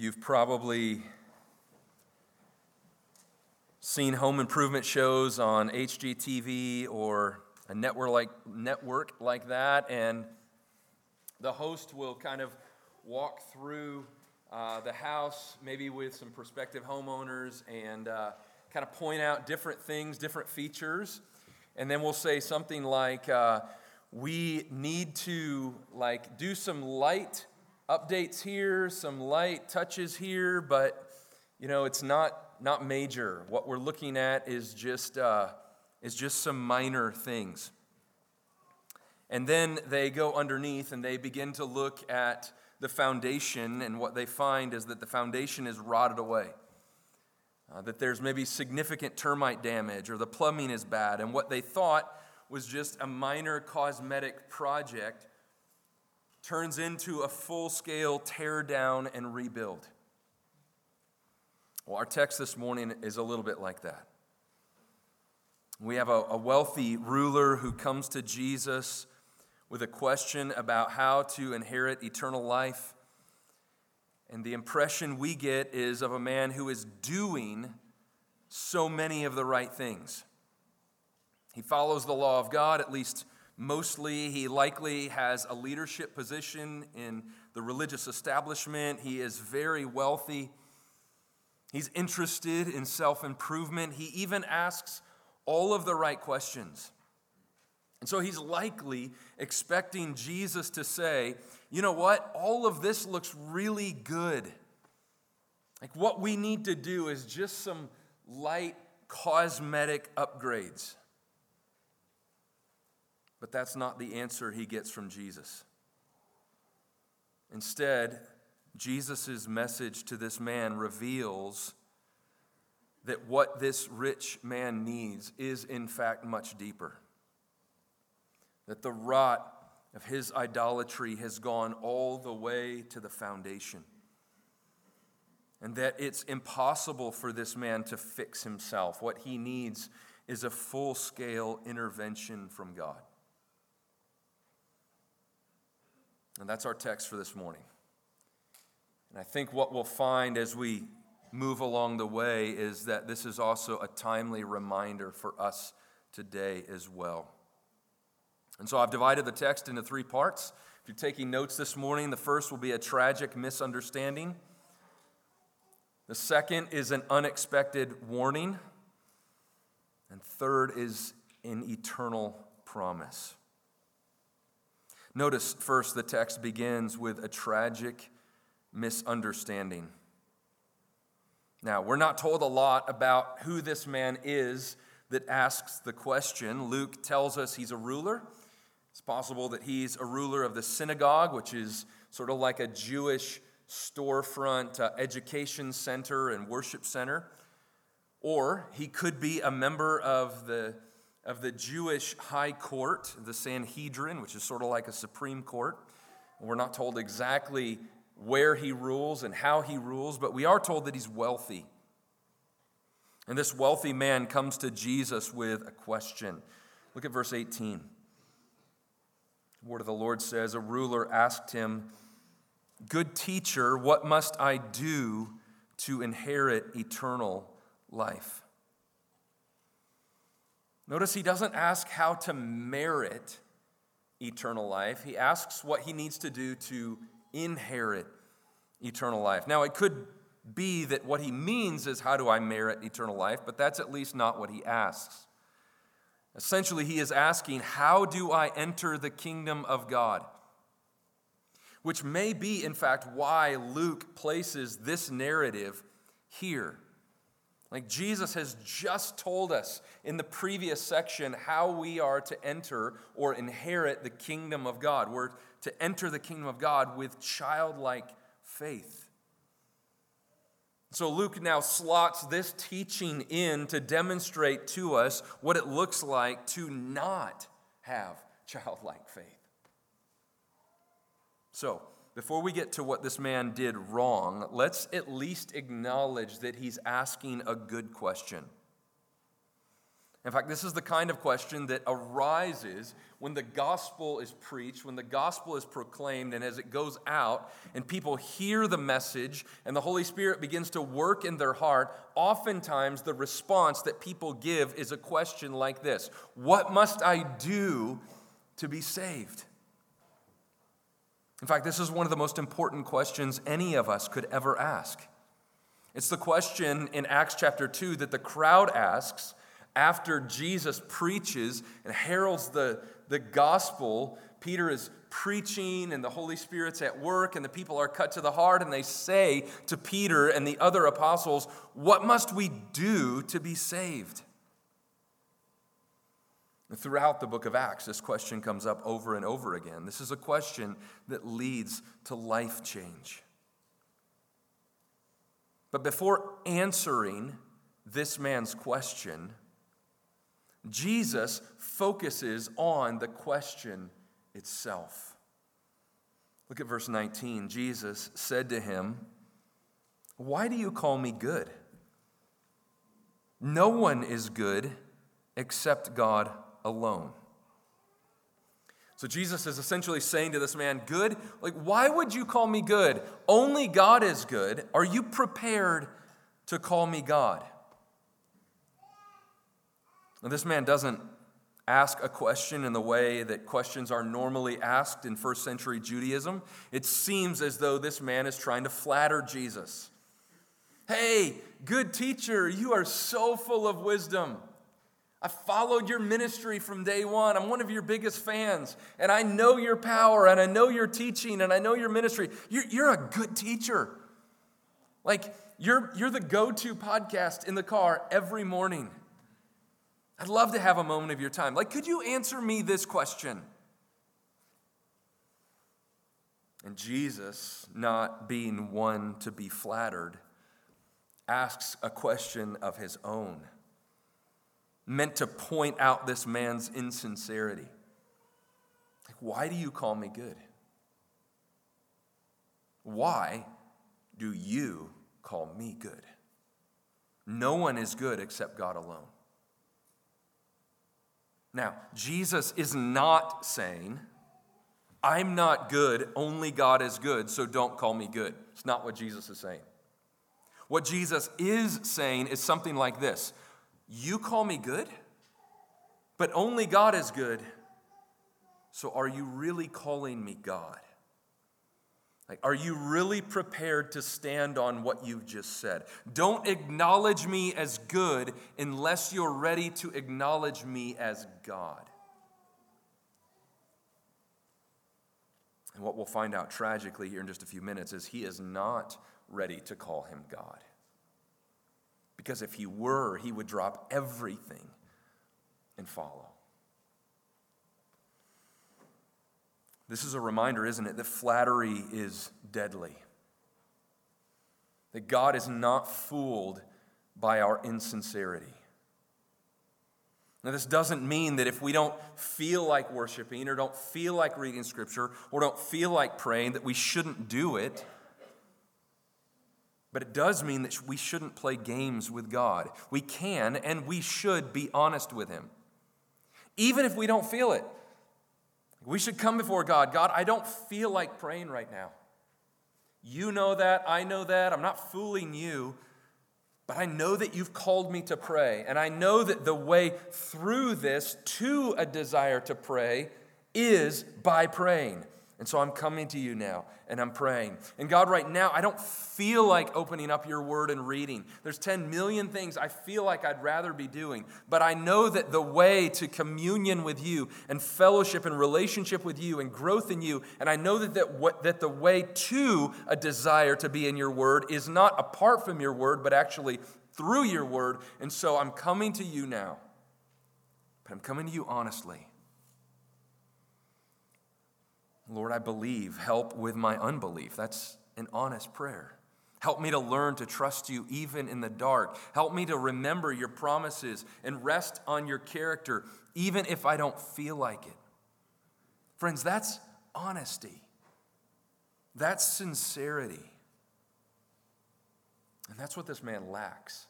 You've probably seen home improvement shows on HGTV or a network like, network like that, and the host will kind of walk through uh, the house, maybe with some prospective homeowners, and uh, kind of point out different things, different features. And then we'll say something like, uh, we need to like do some light updates here, some light touches here, but you know, it's not not major. What we're looking at is just uh, is just some minor things. And then they go underneath and they begin to look at the foundation, and what they find is that the foundation is rotted away. Uh, that there's maybe significant termite damage or the plumbing is bad. And what they thought was just a minor cosmetic project turns into a full scale tear down and rebuild. Well, our text this morning is a little bit like that. We have a, a wealthy ruler who comes to Jesus with a question about how to inherit eternal life. And the impression we get is of a man who is doing so many of the right things. He follows the law of God, at least mostly. He likely has a leadership position in the religious establishment. He is very wealthy. He's interested in self improvement. He even asks all of the right questions. And so he's likely expecting Jesus to say, you know what? All of this looks really good. Like what we need to do is just some light cosmetic upgrades. But that's not the answer he gets from Jesus. Instead, Jesus' message to this man reveals that what this rich man needs is, in fact, much deeper. That the rot of his idolatry has gone all the way to the foundation. And that it's impossible for this man to fix himself. What he needs is a full scale intervention from God. And that's our text for this morning. And I think what we'll find as we move along the way is that this is also a timely reminder for us today as well. And so I've divided the text into three parts. If you're taking notes this morning, the first will be a tragic misunderstanding. The second is an unexpected warning. And third is an eternal promise. Notice first the text begins with a tragic misunderstanding. Now, we're not told a lot about who this man is that asks the question. Luke tells us he's a ruler. It's possible that he's a ruler of the synagogue, which is sort of like a Jewish storefront uh, education center and worship center. Or he could be a member of the of the Jewish high court, the Sanhedrin, which is sort of like a Supreme Court. We're not told exactly where he rules and how he rules, but we are told that he's wealthy. And this wealthy man comes to Jesus with a question. Look at verse 18. The word of the Lord says A ruler asked him, Good teacher, what must I do to inherit eternal life? Notice he doesn't ask how to merit eternal life. He asks what he needs to do to inherit eternal life. Now, it could be that what he means is, How do I merit eternal life? But that's at least not what he asks. Essentially, he is asking, How do I enter the kingdom of God? Which may be, in fact, why Luke places this narrative here. Like Jesus has just told us in the previous section how we are to enter or inherit the kingdom of God. We're to enter the kingdom of God with childlike faith. So Luke now slots this teaching in to demonstrate to us what it looks like to not have childlike faith. So, before we get to what this man did wrong, let's at least acknowledge that he's asking a good question. In fact, this is the kind of question that arises when the gospel is preached, when the gospel is proclaimed, and as it goes out and people hear the message and the Holy Spirit begins to work in their heart, oftentimes the response that people give is a question like this What must I do to be saved? In fact, this is one of the most important questions any of us could ever ask. It's the question in Acts chapter 2 that the crowd asks after Jesus preaches and heralds the, the gospel. Peter is preaching and the Holy Spirit's at work, and the people are cut to the heart, and they say to Peter and the other apostles, What must we do to be saved? Throughout the book of Acts, this question comes up over and over again. This is a question that leads to life change. But before answering this man's question, Jesus focuses on the question itself. Look at verse 19. Jesus said to him, Why do you call me good? No one is good except God alone. So Jesus is essentially saying to this man, Good? Like, why would you call me good? Only God is good. Are you prepared to call me God? Now, this man doesn't ask a question in the way that questions are normally asked in first century Judaism. It seems as though this man is trying to flatter Jesus. Hey, good teacher, you are so full of wisdom. I followed your ministry from day one. I'm one of your biggest fans, and I know your power, and I know your teaching, and I know your ministry. You're, you're a good teacher. Like, you're, you're the go to podcast in the car every morning. I'd love to have a moment of your time. Like, could you answer me this question? And Jesus, not being one to be flattered, asks a question of his own meant to point out this man's insincerity. Like, why do you call me good? Why do you call me good? No one is good except God alone. Now, Jesus is not saying, I'm not good, only God is good, so don't call me good. It's not what Jesus is saying. What Jesus is saying is something like this you call me good, but only God is good. So are you really calling me God? Like, are you really prepared to stand on what you've just said? Don't acknowledge me as good unless you're ready to acknowledge me as God. And what we'll find out tragically here in just a few minutes is he is not ready to call him God. Because if he were, he would drop everything and follow. This is a reminder, isn't it, that flattery is deadly. That God is not fooled by our insincerity. Now, this doesn't mean that if we don't feel like worshiping or don't feel like reading scripture or don't feel like praying, that we shouldn't do it. But it does mean that we shouldn't play games with God. We can and we should be honest with Him. Even if we don't feel it, we should come before God. God, I don't feel like praying right now. You know that. I know that. I'm not fooling you. But I know that you've called me to pray. And I know that the way through this to a desire to pray is by praying. And so I'm coming to you now and I'm praying. And God, right now, I don't feel like opening up your word and reading. There's 10 million things I feel like I'd rather be doing. But I know that the way to communion with you and fellowship and relationship with you and growth in you, and I know that, that, what, that the way to a desire to be in your word is not apart from your word, but actually through your word. And so I'm coming to you now. But I'm coming to you honestly. Lord, I believe. Help with my unbelief. That's an honest prayer. Help me to learn to trust you even in the dark. Help me to remember your promises and rest on your character, even if I don't feel like it. Friends, that's honesty, that's sincerity. And that's what this man lacks.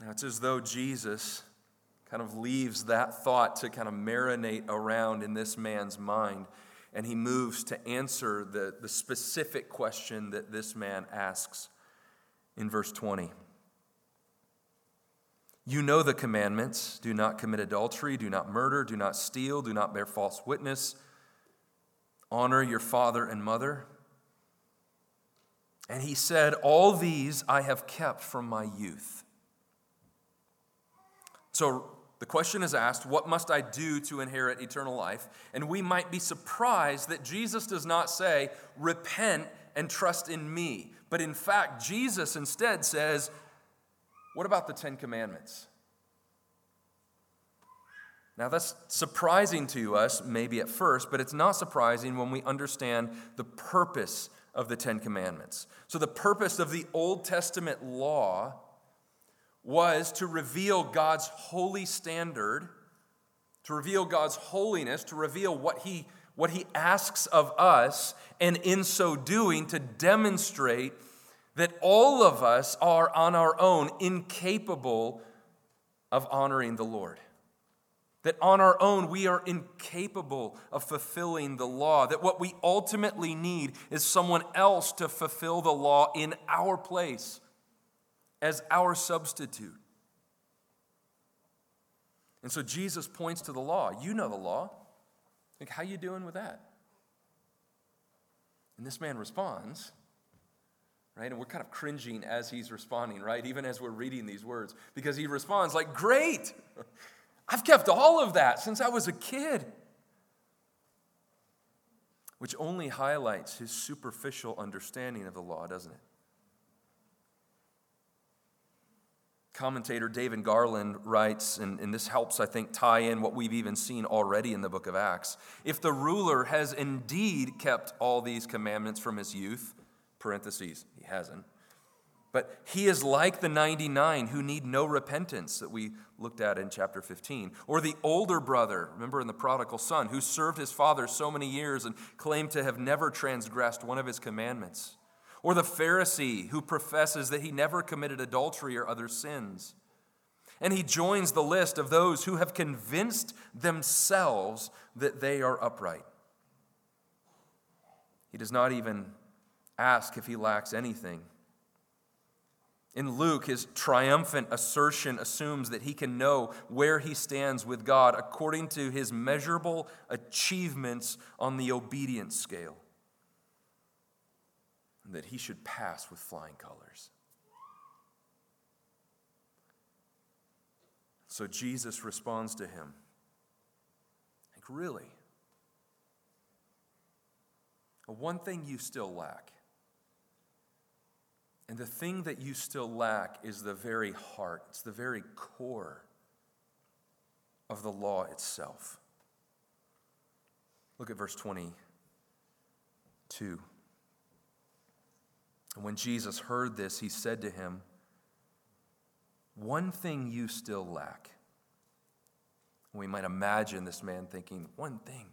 Now, it's as though Jesus kind of leaves that thought to kind of marinate around in this man's mind, and he moves to answer the, the specific question that this man asks in verse 20. You know the commandments do not commit adultery, do not murder, do not steal, do not bear false witness, honor your father and mother. And he said, All these I have kept from my youth. So the question is asked, What must I do to inherit eternal life? And we might be surprised that Jesus does not say, Repent and trust in me. But in fact, Jesus instead says, What about the Ten Commandments? Now, that's surprising to us, maybe at first, but it's not surprising when we understand the purpose of the Ten Commandments. So, the purpose of the Old Testament law was to reveal God's holy standard, to reveal God's holiness, to reveal what He, what he asks of us, and in so doing, to demonstrate that all of us are on our own incapable of honoring the Lord. That on our own we are incapable of fulfilling the law. That what we ultimately need is someone else to fulfill the law in our place as our substitute. And so Jesus points to the law. You know the law. Like, how you doing with that? And this man responds, right? And we're kind of cringing as he's responding, right? Even as we're reading these words, because he responds like, Great! I've kept all of that since I was a kid. Which only highlights his superficial understanding of the law, doesn't it? Commentator David Garland writes, and, and, this helps, I think, tie in what we've even seen already in the book of Acts. If the ruler has indeed kept all these commandments from his youth, parentheses, he hasn't, but he is like the 99 who need no repentance that we looked at in chapter 15. Or the older brother, remember in the prodigal son, who served his father so many years and claimed to have never transgressed one of his commandments. Or the Pharisee who professes that he never committed adultery or other sins. And he joins the list of those who have convinced themselves that they are upright. He does not even ask if he lacks anything. In Luke, his triumphant assertion assumes that he can know where he stands with God according to his measurable achievements on the obedience scale that he should pass with flying colors. So Jesus responds to him. Like, really? One thing you still lack. And the thing that you still lack is the very heart, it's the very core of the law itself. Look at verse 22. And when Jesus heard this, he said to him, One thing you still lack. We might imagine this man thinking, One thing.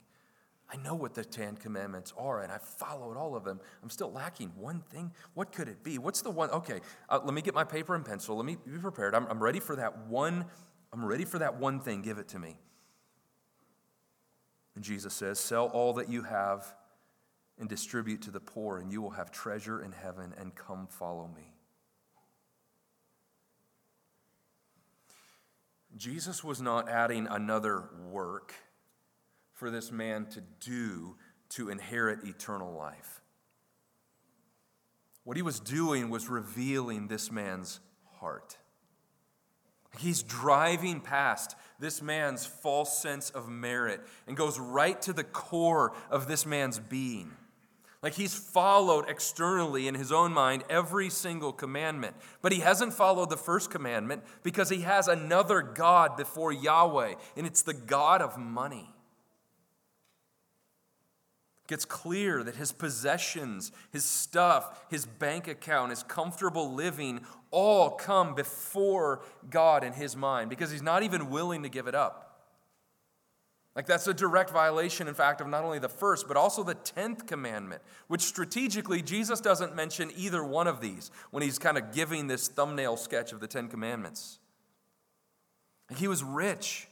I know what the Ten Commandments are, and I've followed all of them. I'm still lacking one thing. What could it be? What's the one? Okay, uh, let me get my paper and pencil. Let me be prepared. I'm, I'm ready for that one. I'm ready for that one thing. Give it to me. And Jesus says, Sell all that you have and distribute to the poor, and you will have treasure in heaven, and come follow me. Jesus was not adding another work for this man to do to inherit eternal life. What he was doing was revealing this man's heart. He's driving past this man's false sense of merit and goes right to the core of this man's being. Like he's followed externally in his own mind every single commandment. But he hasn't followed the first commandment because he has another God before Yahweh, and it's the God of money. It gets clear that his possessions, his stuff, his bank account, his comfortable living all come before God in his mind because he's not even willing to give it up. Like, that's a direct violation, in fact, of not only the first, but also the tenth commandment, which strategically Jesus doesn't mention either one of these when he's kind of giving this thumbnail sketch of the Ten Commandments. He was rich.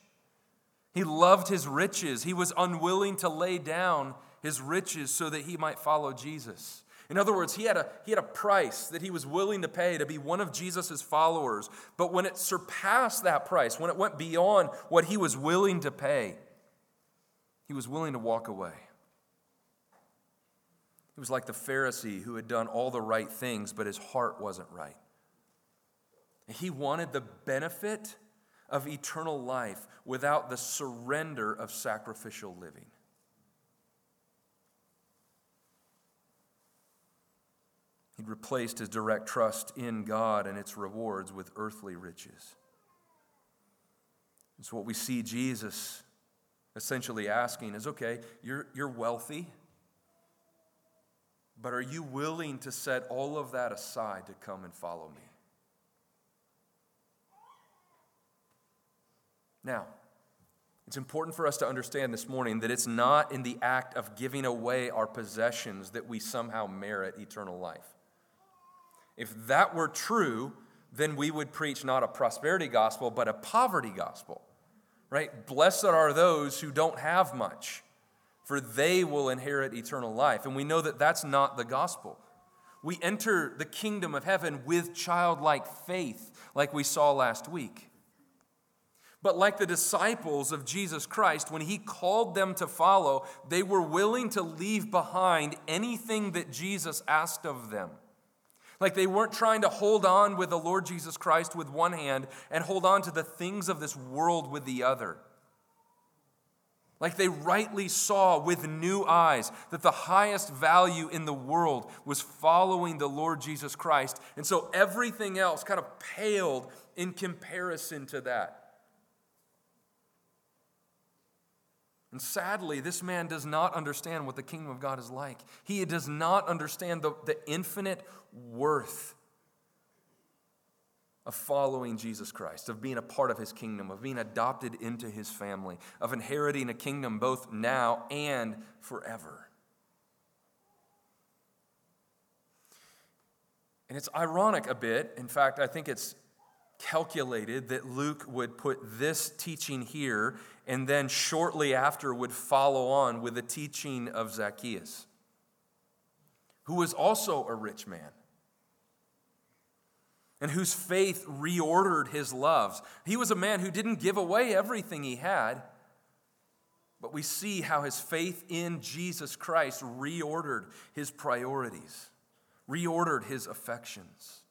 He loved his riches. He was unwilling to lay down his riches so that he might follow Jesus. In other words, he had, a, he had a price that he was willing to pay to be one of Jesus' followers. But when it surpassed that price, when it went beyond what he was willing to pay, he was willing to walk away. He was like the Pharisee who had done all the right things, but his heart wasn't right. He wanted the benefit of eternal life without the surrender of sacrificial living. He'd replaced his direct trust in God and its rewards with earthly riches. It's what we see Jesus essentially asking is okay, you're, you're wealthy, but are you willing to set all of that aside to come and follow me? Now, it's important for us to understand this morning that it's not in the act of giving away our possessions that we somehow merit eternal life. If that were true, then we would preach not a prosperity gospel, but a poverty gospel, right? Blessed are those who don't have much, for they will inherit eternal life. And we know that that's not the gospel. We enter the kingdom of heaven with childlike faith, like we saw last week. But like the disciples of Jesus Christ, when he called them to follow, they were willing to leave behind anything that Jesus asked of them. Like they weren't trying to hold on with the Lord Jesus Christ with one hand and hold on to the things of this world with the other. Like they rightly saw with new eyes that the highest value in the world was following the Lord Jesus Christ. And so everything else kind of paled in comparison to that. And sadly, this man does not understand what the kingdom of God is like. He does not understand the, the infinite worth of following Jesus Christ, of being a part of his kingdom, of being adopted into his family, of inheriting a kingdom both now and forever. And it's ironic a bit. In fact, I think it's calculated that Luke would put this teaching here and then shortly after would follow on with the teaching of Zacchaeus, who was also a rich man and whose faith reordered his loves. He was a man who didn't give away everything he had, but we see how his faith in Jesus Christ reordered his priorities, reordered his affections.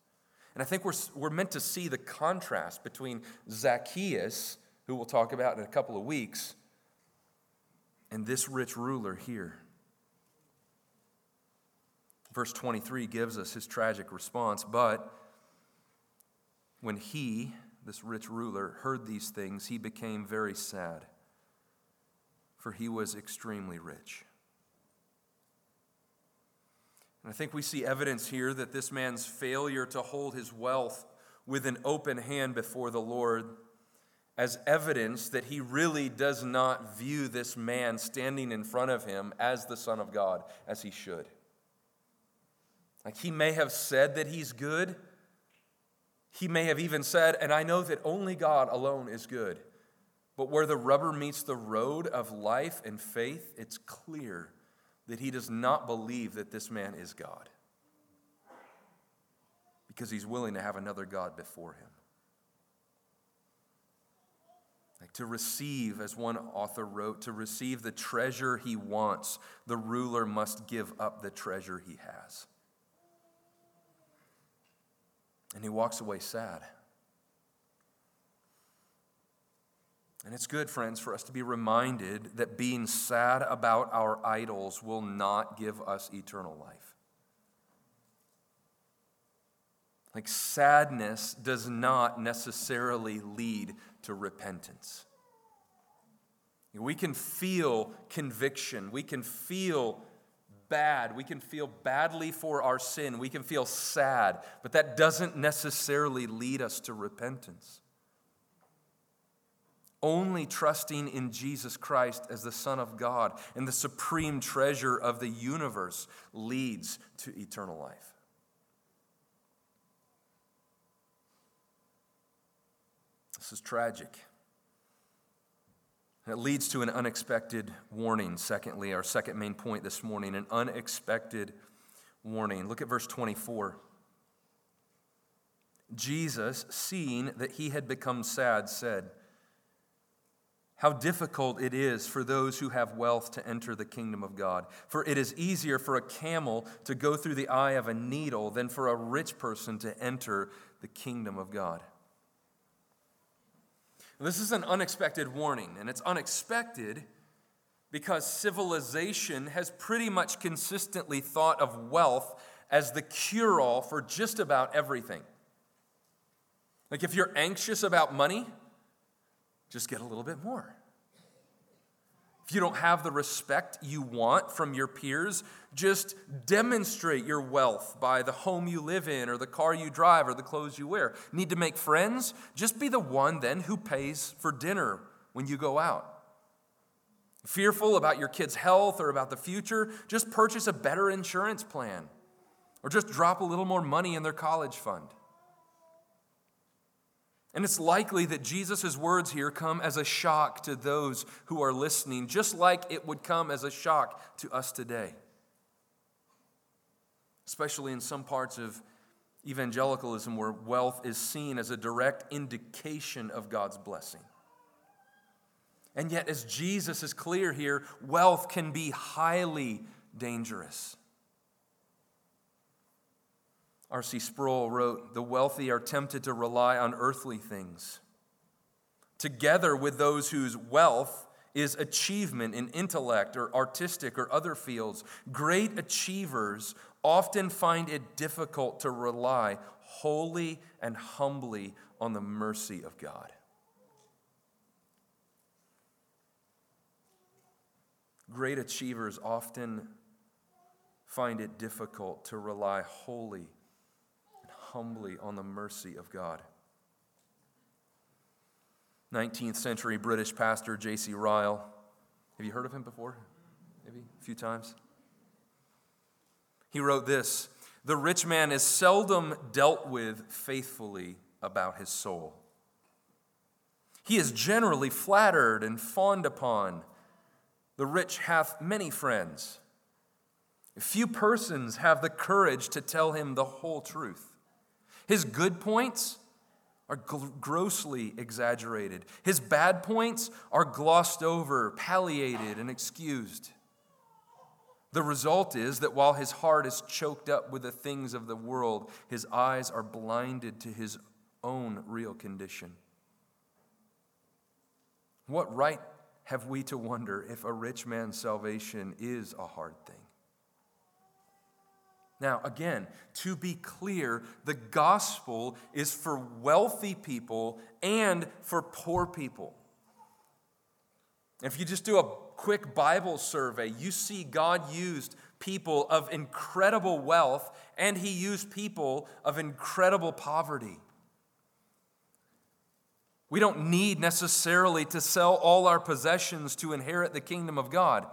And I think we're, we're meant to see the contrast between Zacchaeus, who we'll talk about in a couple of weeks, and this rich ruler here. Verse 23 gives us his tragic response. But when he, this rich ruler, heard these things, he became very sad, for he was extremely rich. And I think we see evidence here that this man's failure to hold his wealth with an open hand before the Lord as evidence that he really does not view this man standing in front of him as the Son of God as he should. Like he may have said that he's good. He may have even said, and I know that only God alone is good. But where the rubber meets the road of life and faith, it's clear that he does not believe that this man is God because he's willing to have another God before him. Like to receive, as one author wrote, to receive the treasure he wants, the ruler must give up the treasure he has. And he walks away sad. And it's good, friends, for us to be reminded that being sad about our idols will not give us eternal life. Like, sadness does not necessarily lead to repentance. We can feel conviction. We can feel bad. We can feel badly for our sin. We can feel sad. But that doesn't necessarily lead us to repentance. Only trusting in Jesus Christ as the Son of God and the supreme treasure of the universe leads to eternal life. This is tragic. It leads to an unexpected warning. Secondly, our second main point this morning an unexpected warning. Look at verse 24. Jesus, seeing that he had become sad, said, How difficult it is for those who have wealth to enter the kingdom of God. For it is easier for a camel to go through the eye of a needle than for a rich person to enter the kingdom of God. This is an unexpected warning, and it's unexpected because civilization has pretty much consistently thought of wealth as the cure all for just about everything. Like if you're anxious about money, just get a little bit more. If you don't have the respect you want from your peers, just demonstrate your wealth by the home you live in, or the car you drive, or the clothes you wear. Need to make friends? Just be the one then who pays for dinner when you go out. Fearful about your kid's health or about the future? Just purchase a better insurance plan, or just drop a little more money in their college fund. And it's likely that Jesus' words here come as a shock to those who are listening, just like it would come as a shock to us today. Especially in some parts of evangelicalism where wealth is seen as a direct indication of God's blessing. And yet, as Jesus is clear here, wealth can be highly dangerous. R.C. Sproul wrote The wealthy are tempted to rely on earthly things, together with those whose wealth is achievement in intellect or artistic or other fields. Great achievers often find it difficult to rely wholly and humbly on the mercy of God. Great achievers often find it difficult to rely wholly humbly on the mercy of God. 19th century British pastor J.C. Ryle. Have you heard of him before? Maybe a few times? He wrote this The rich man is seldom dealt with faithfully about his soul. He is generally flattered and fawned upon. The rich hath many friends. Few persons have the courage to tell him the whole truth. His good points are grossly exaggerated, his bad points are glossed over, palliated, and excused. The result is that while his heart is choked up with the things of the world, his eyes are blinded to his own real condition. What right have we to wonder if a rich man's salvation is a hard thing? Now, again, to be clear, the gospel is for wealthy people and for poor people. If you just do a quick Bible survey, you see God used people of incredible wealth and he used people of incredible poverty. We don't need necessarily to sell all our possessions to inherit the kingdom of God.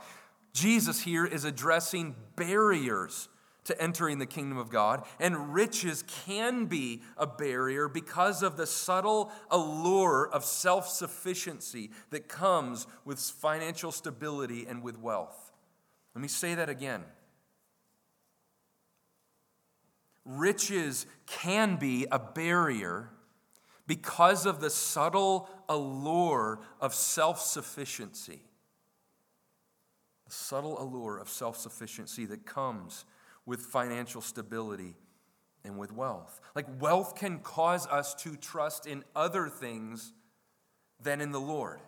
Jesus here is addressing barriers to entering the kingdom of God, and riches can be a barrier because of the subtle allure of self sufficiency that comes with financial stability and with wealth. Let me say that again. Riches can be a barrier because of the subtle allure of self sufficiency. The subtle allure of self sufficiency that comes with financial stability and with wealth. Like, wealth can cause us to trust in other things than in the Lord.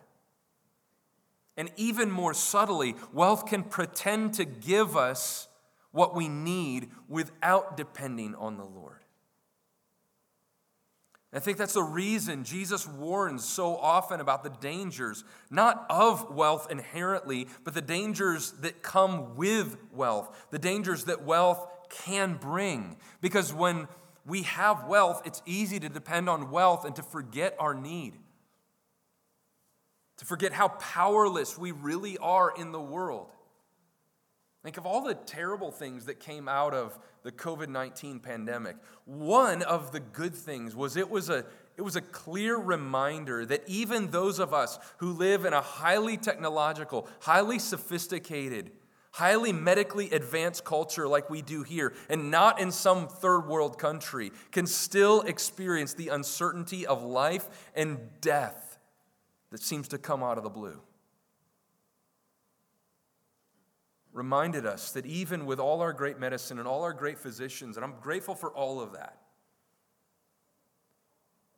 And even more subtly, wealth can pretend to give us what we need without depending on the Lord. I think that's the reason Jesus warns so often about the dangers, not of wealth inherently, but the dangers that come with wealth, the dangers that wealth can bring. Because when we have wealth, it's easy to depend on wealth and to forget our need, to forget how powerless we really are in the world. Think of all the terrible things that came out of the COVID 19 pandemic. One of the good things was it was a it was a clear reminder that even those of us who live in a highly technological, highly sophisticated, highly medically advanced culture like we do here, and not in some third world country, can still experience the uncertainty of life and death that seems to come out of the blue. Reminded us that even with all our great medicine and all our great physicians, and I'm grateful for all of that,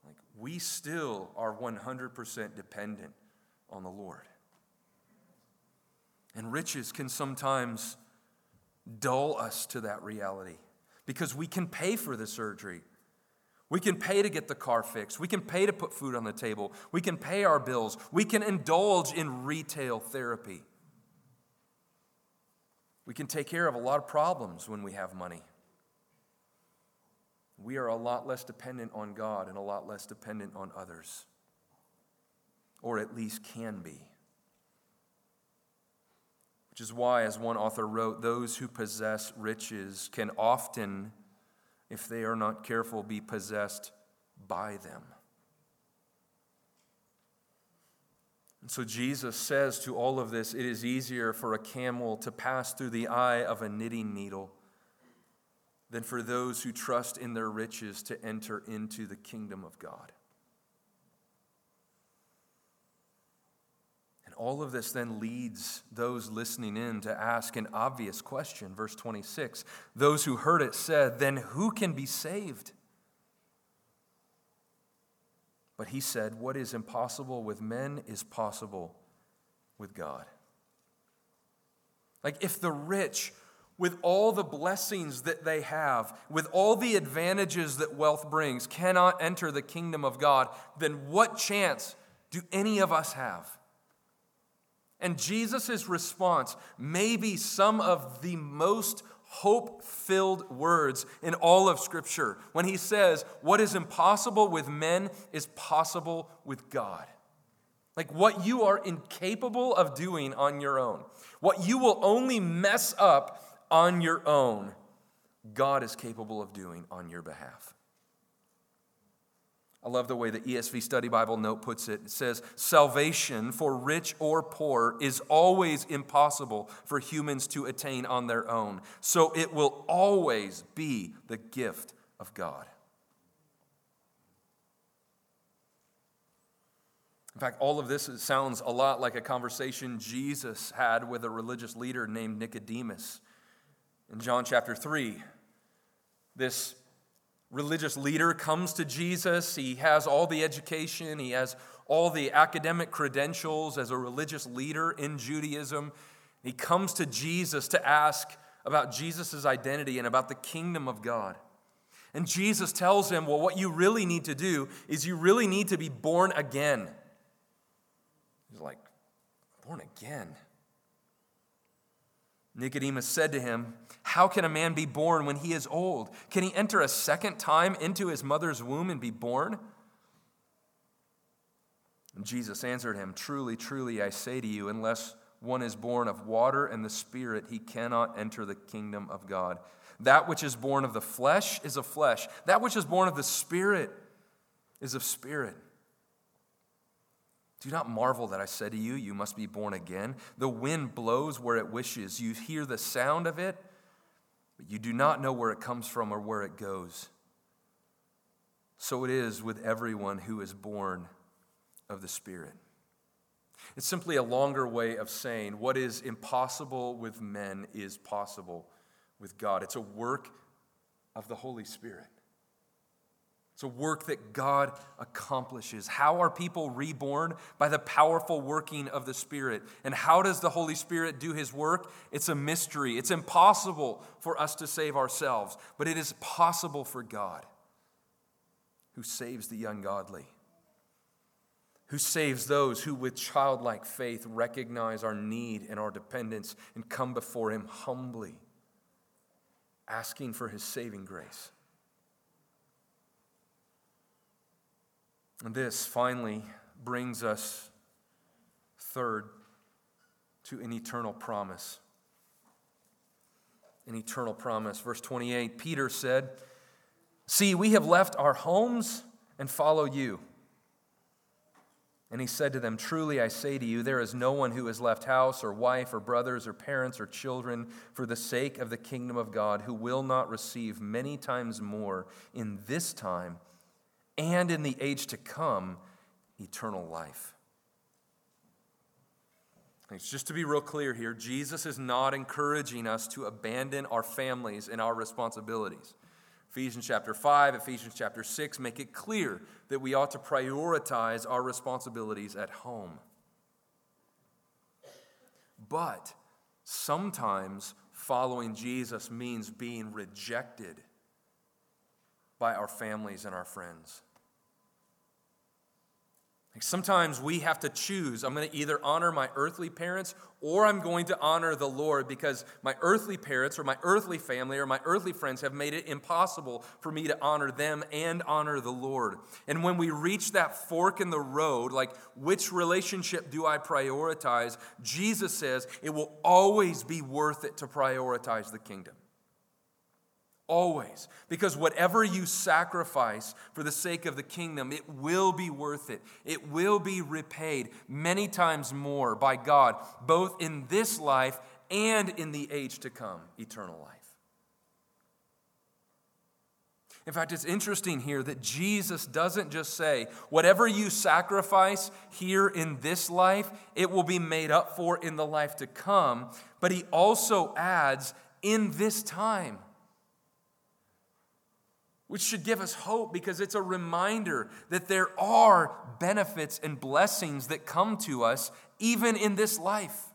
like we still are 100% dependent on the Lord. And riches can sometimes dull us to that reality because we can pay for the surgery. We can pay to get the car fixed. We can pay to put food on the table. We can pay our bills. We can indulge in retail therapy. We can take care of a lot of problems when we have money. We are a lot less dependent on God and a lot less dependent on others, or at least can be. Which is why, as one author wrote, those who possess riches can often, if they are not careful, be possessed by them. And so Jesus says to all of this it is easier for a camel to pass through the eye of a knitting needle than for those who trust in their riches to enter into the kingdom of God. And all of this then leads those listening in to ask an obvious question. Verse 26 Those who heard it said, Then who can be saved? But he said, What is impossible with men is possible with God. Like if the rich, with all the blessings that they have, with all the advantages that wealth brings, cannot enter the kingdom of God, then what chance do any of us have? And Jesus' response may be some of the most hope filled words in all of Scripture when he says, What is impossible with men is possible with God. Like what you are incapable of doing on your own, what you will only mess up on your own, God is capable of doing on your behalf. I love the way the ESV Study Bible note puts it. It says, Salvation for rich or poor is always impossible for humans to attain on their own. So it will always be the gift of God. In fact, all of this sounds a lot like a conversation Jesus had with a religious leader named Nicodemus. In John chapter 3, this religious leader comes to Jesus. He has all the education, he has all the academic credentials as a religious leader in Judaism. He comes to Jesus to ask about Jesus' identity and about the kingdom of God. And Jesus tells him, Well, what you really need to do is you really need to be born again. He's like, Born again? Nicodemus said to him, How can a man be born when he is old? Can he enter a second time into his mother's womb and be born? And Jesus answered him, Truly, truly, I say to you, unless one is born of water and the Spirit, he cannot enter the kingdom of God. That which is born of the flesh is of flesh, that which is born of the Spirit is of spirit. Do not marvel that I said to you, You must be born again. The wind blows where it wishes. You hear the sound of it, but you do not know where it comes from or where it goes. So it is with everyone who is born of the Spirit. It's simply a longer way of saying what is impossible with men is possible with God. It's a work of the Holy Spirit. It's a work that God accomplishes. How are people reborn? By the powerful working of the Spirit. And how does the Holy Spirit do his work? It's a mystery. It's impossible for us to save ourselves, but it is possible for God who saves the ungodly, who saves those who, with childlike faith, recognize our need and our dependence and come before him humbly, asking for his saving grace. And this finally brings us, third, to an eternal promise. an eternal promise. Verse 28 Peter said, See, we have left our homes and follow you. And he said to them, Truly I say to you, there is no one who has left house or wife or brothers or parents or children for the sake of the kingdom of God who will not receive many times more in this time and in the age to come eternal life. It's just to be real clear here, Jesus is not encouraging us to abandon our families and our responsibilities. Ephesians chapter 5, Ephesians chapter 6 make it clear that we ought to prioritize our responsibilities at home. But sometimes following Jesus means being rejected by our families and our friends. Sometimes we have to choose. I'm going to either honor my earthly parents or I'm going to honor the Lord because my earthly parents or my earthly family or my earthly friends have made it impossible for me to honor them and honor the Lord. And when we reach that fork in the road, like which relationship do I prioritize? Jesus says it will always be worth it to prioritize the kingdom. Always. Because whatever you sacrifice for the sake of the kingdom, it will be worth it. It will be repaid many times more by God, both in this life and in the age to come, eternal life. In fact, it's interesting here that Jesus doesn't just say, whatever you sacrifice here in this life, it will be made up for in the life to come, but he also adds, in this time which should give us hope because it's a reminder that there are benefits and blessings that come to us even in this life.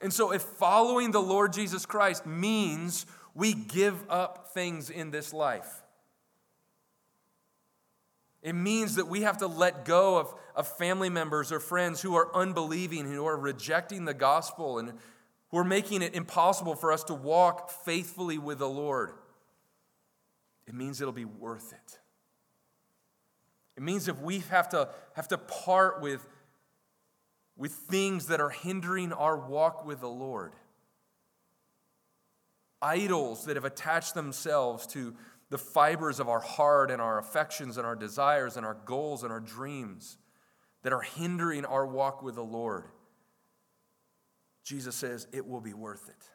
And so, if following the Lord Jesus Christ means we give up things in this life, it means that we have to let go of, of family members or friends who are unbelieving, who are rejecting the gospel, and who are making it impossible for us to walk faithfully with the Lord. It means it'll be worth it. It means if we have to, have to part with, with things that are hindering our walk with the Lord, idols that have attached themselves to the fibers of our heart and our affections and our desires and our goals and our dreams that are hindering our walk with the Lord, Jesus says it will be worth it.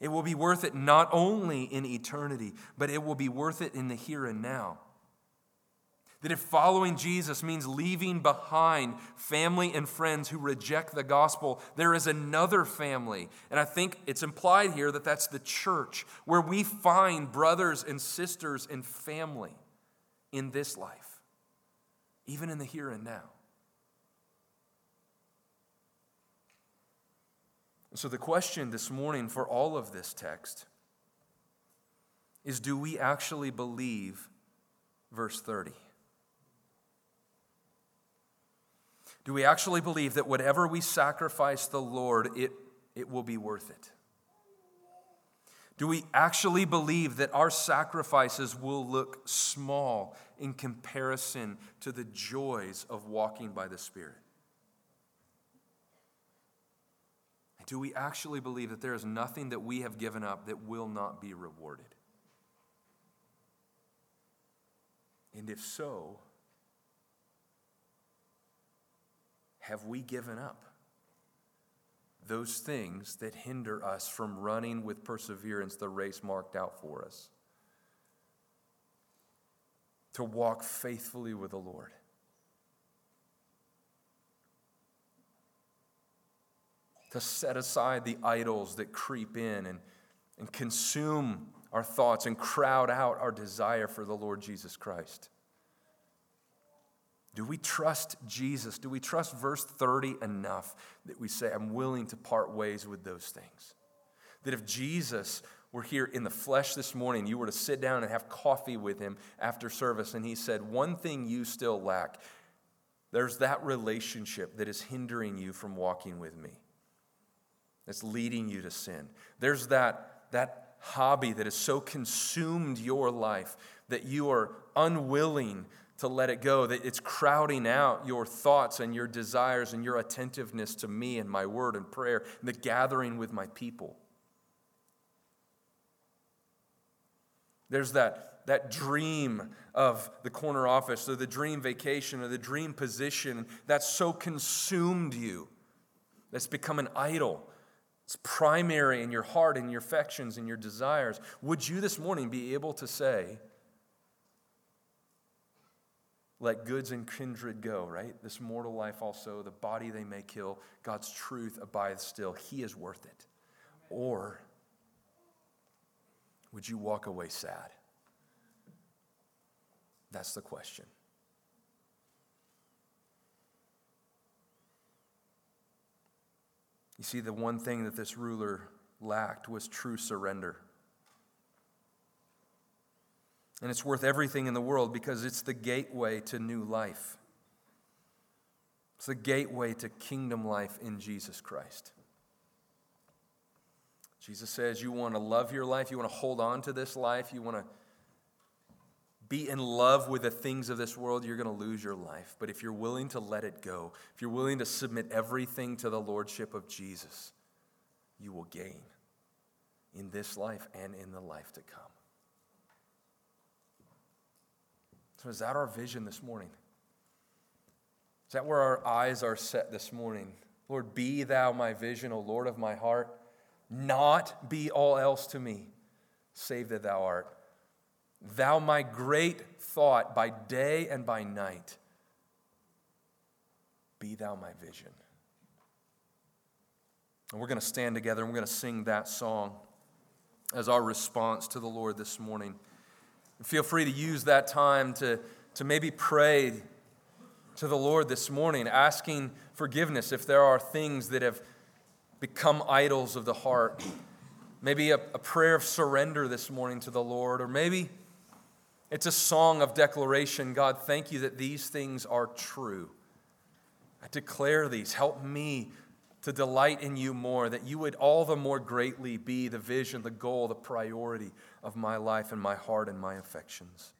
It will be worth it not only in eternity, but it will be worth it in the here and now. That if following Jesus means leaving behind family and friends who reject the gospel, there is another family. And I think it's implied here that that's the church, where we find brothers and sisters and family in this life, even in the here and now. So, the question this morning for all of this text is do we actually believe verse 30? Do we actually believe that whatever we sacrifice the Lord, it, it will be worth it? Do we actually believe that our sacrifices will look small in comparison to the joys of walking by the Spirit? Do we actually believe that there is nothing that we have given up that will not be rewarded? And if so, have we given up those things that hinder us from running with perseverance the race marked out for us? To walk faithfully with the Lord. To set aside the idols that creep in and, and consume our thoughts and crowd out our desire for the Lord Jesus Christ? Do we trust Jesus? Do we trust verse 30 enough that we say, I'm willing to part ways with those things? That if Jesus were here in the flesh this morning, you were to sit down and have coffee with him after service, and he said, One thing you still lack there's that relationship that is hindering you from walking with me that's leading you to sin. There's that, that hobby that has so consumed your life that you are unwilling to let it go, that it's crowding out your thoughts and your desires and your attentiveness to me and my word and prayer and the gathering with my people. There's that, that dream of the corner office or the dream vacation or the dream position that's so consumed you, that's become an idol. It's primary in your heart and your affections and your desires. Would you this morning be able to say, let goods and kindred go, right? This mortal life also, the body they may kill, God's truth abides still. He is worth it. Or would you walk away sad? That's the question. You see, the one thing that this ruler lacked was true surrender. And it's worth everything in the world because it's the gateway to new life. It's the gateway to kingdom life in Jesus Christ. Jesus says, You want to love your life, you want to hold on to this life, you want to be in love with the things of this world, you're going to lose your life. But if you're willing to let it go, if you're willing to submit everything to the Lordship of Jesus, you will gain in this life and in the life to come. So, is that our vision this morning? Is that where our eyes are set this morning? Lord, be thou my vision, O Lord of my heart. Not be all else to me, save that thou art. Thou my great thought by day and by night. Be thou my vision. And we're going to stand together and we're going to sing that song as our response to the Lord this morning. Feel free to use that time to, to maybe pray to the Lord this morning, asking forgiveness if there are things that have become idols of the heart. Maybe a, a prayer of surrender this morning to the Lord, or maybe it's a song of declaration God, thank you that these things are true. I declare these. Help me to delight in you more, that you would all the more greatly be the vision, the goal, the priority of my life and my heart and my affections.